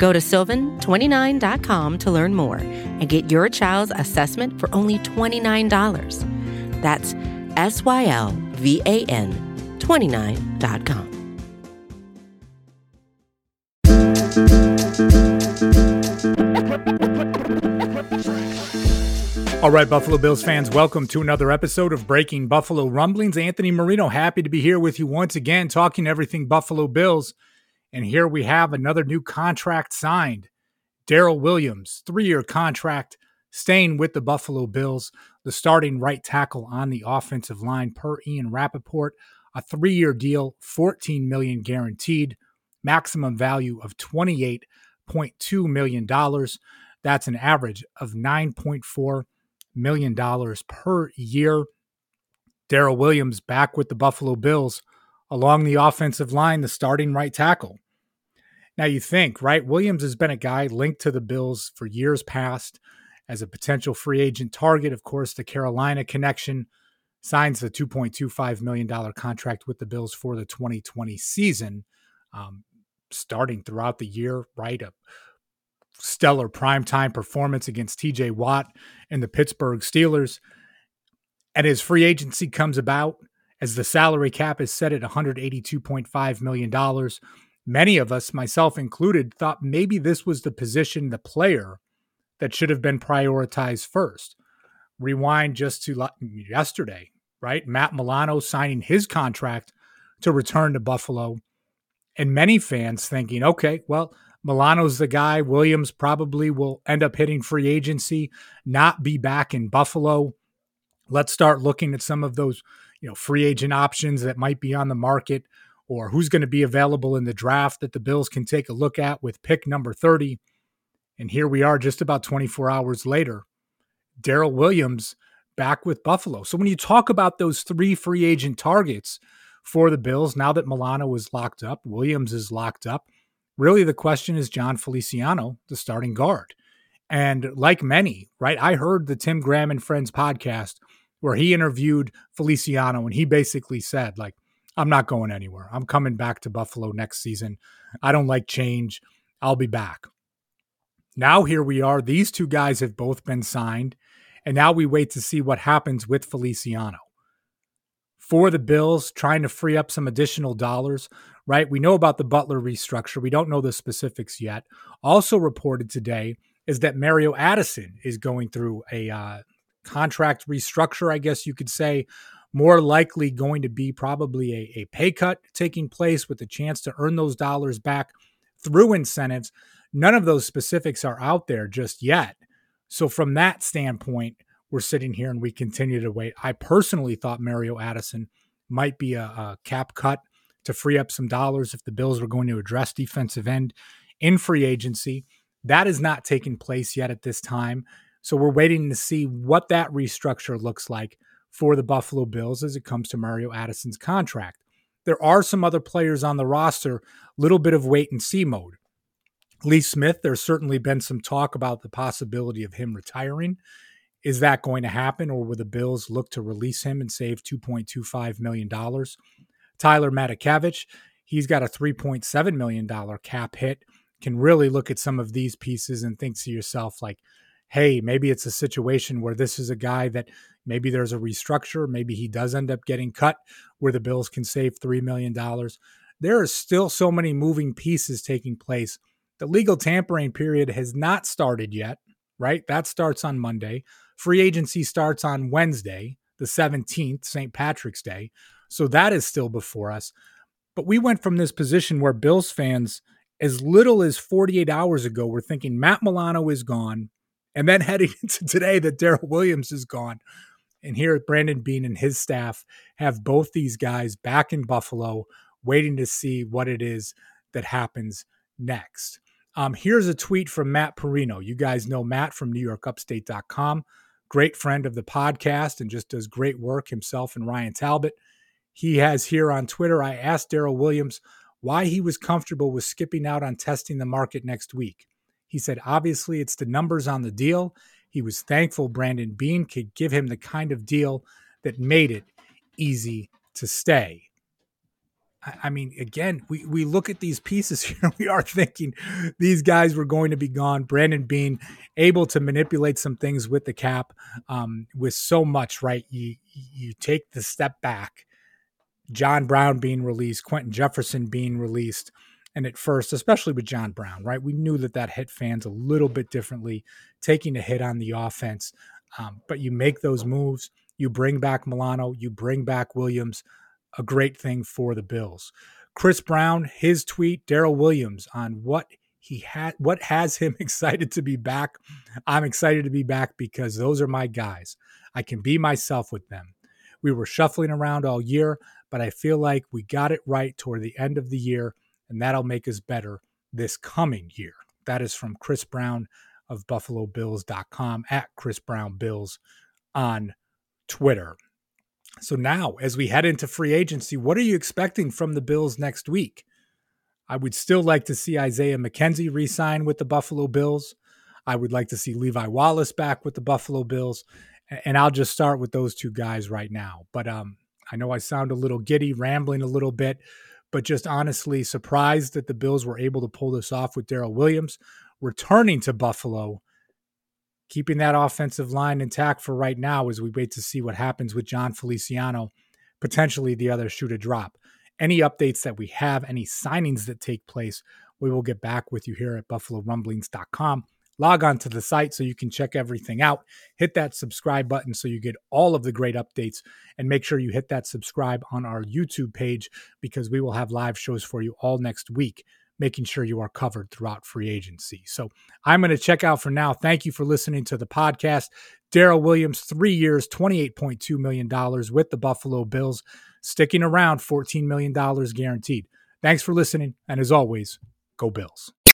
Go to sylvan29.com to learn more and get your child's assessment for only $29. That's S Y L V A N 29.com. All right, Buffalo Bills fans, welcome to another episode of Breaking Buffalo Rumblings. Anthony Marino, happy to be here with you once again, talking everything Buffalo Bills. And here we have another new contract signed. Daryl Williams, three year contract, staying with the Buffalo Bills, the starting right tackle on the offensive line per Ian Rapoport. A three year deal, 14 million guaranteed, maximum value of $28.2 million. That's an average of 9.4 million dollars per year. Daryl Williams back with the Buffalo Bills along the offensive line, the starting right tackle. Now you think, right? Williams has been a guy linked to the Bills for years past as a potential free agent target. Of course, the Carolina connection signs the $2.25 million contract with the Bills for the 2020 season, um, starting throughout the year, right? A stellar primetime performance against TJ Watt and the Pittsburgh Steelers. And as free agency comes about as the salary cap is set at $182.5 million. Many of us, myself included, thought maybe this was the position, the player that should have been prioritized first. Rewind just to yesterday, right? Matt Milano signing his contract to return to Buffalo. And many fans thinking, okay, well, Milano's the guy. Williams probably will end up hitting free agency, not be back in Buffalo. Let's start looking at some of those, you know, free agent options that might be on the market or who's going to be available in the draft that the Bills can take a look at with pick number 30. And here we are just about 24 hours later. Daryl Williams back with Buffalo. So when you talk about those three free agent targets for the Bills, now that Milano is locked up, Williams is locked up, really the question is Jon Feliciano, the starting guard. And like many, right? I heard the Tim Graham and Friends podcast where he interviewed Feliciano and he basically said, like, I'm not going anywhere. I'm coming back to Buffalo next season. I don't like change. I'll be back. Now, here we are. These two guys have both been signed. And now we wait to see what happens with Feliciano. For the Bills, trying to free up some additional dollars right? We know about the Butler restructure. We don't know the specifics yet. Also reported today is that Mario Addison is going through a uh, contract restructure, I guess you could say. More likely going to be probably a, a pay cut taking place with a chance to earn those dollars back through incentives. None of those specifics are out there just yet. So, from that standpoint, we're sitting here and we continue to wait. I personally thought Mario Addison might be a, a cap cut to free up some dollars if the Bills were going to address defensive end in free agency. That is not taking place yet at this time. So we're waiting to see what that restructure looks like for the Buffalo Bills as it comes to Mario Addison's contract. There are some other players on the roster, little bit of wait and see mode. Lee Smith, there's certainly been some talk about the possibility of him retiring. Is that going to happen, or will the Bills look to release him and save $2.25 million? Tyler Matakevich, he's got a $3.7 million cap hit. Can really look at some of these pieces and think to yourself, like, hey, maybe it's a situation where this is a guy that maybe there's a restructure. Maybe he does end up getting cut where the Bills can save $3 million. There are still so many moving pieces taking place. The legal tampering period has not started yet, right? That starts on Monday. Free agency starts on Wednesday, the 17th, St. Patrick's Day. So that is still before us. But we went from this position where Bills fans, as little as 48 hours ago, were thinking Matt Milano is gone. And then heading into today that Daryl Williams is gone. And here Brandon Beane and his staff have both these guys back in Buffalo, waiting to see what it is that happens next. Um, here's a tweet from Matt Parrino. You guys know Matt from NewYorkUpstate.com, great friend of the podcast and just does great work himself and Ryan Talbot. He has here on Twitter, I asked Daryl Williams why he was comfortable with skipping out on testing the market next week. He said, obviously, it's the numbers on the deal. He was thankful Brandon Beane could give him the kind of deal that made it easy to stay. I mean, again, we, we look at these pieces here. We are thinking these guys were going to be gone. Brandon Beane able to manipulate some things with the cap, um, with so much, right? You you take the step back. John Brown being released, Quinton Jefferson being released, and at first, especially with John Brown, right? We knew that that hit fans a little bit differently, taking a hit on the offense. Um, but you make those moves. You bring back Milano. You bring back Williams a great thing for the Bills. Chris Brown, his tweet, Daryl Williams on what he had what has him excited to be back. I'm excited to be back because those are my guys. I can be myself with them. We were shuffling around all year, but I feel like we got it right toward the end of the year, and that'll make us better this coming year. That is from Chris Brown of BuffaloBills.com at Chris Brown Bills on Twitter. So now, as we head into free agency, what are you expecting from the Bills next week? I would still like to see Isaiah McKenzie re sign with the Buffalo Bills. I would like to see Levi Wallace back with the Buffalo Bills. And I'll just start with those two guys right now. But um, I know I sound a little giddy, rambling a little bit, but just honestly surprised that the Bills were able to pull this off with Daryl Williams returning to Buffalo keeping that offensive line intact for right now as we wait to see what happens with Jon Feliciano, potentially the other shoe to drop. Any updates that we have, any signings that take place, we will get back with you here at buffalorumblings.com. Log on to the site so you can check everything out. Hit that subscribe button so you get all of the great updates. And make sure you hit that subscribe on our YouTube page because we will have live shows for you all next week making sure you are covered throughout free agency. So I'm going to check out for now. Thank you for listening to the podcast. Daryl Williams, three years, $28.2 million with the Buffalo Bills, sticking around $14 million guaranteed. Thanks for listening. And as always, go Bills.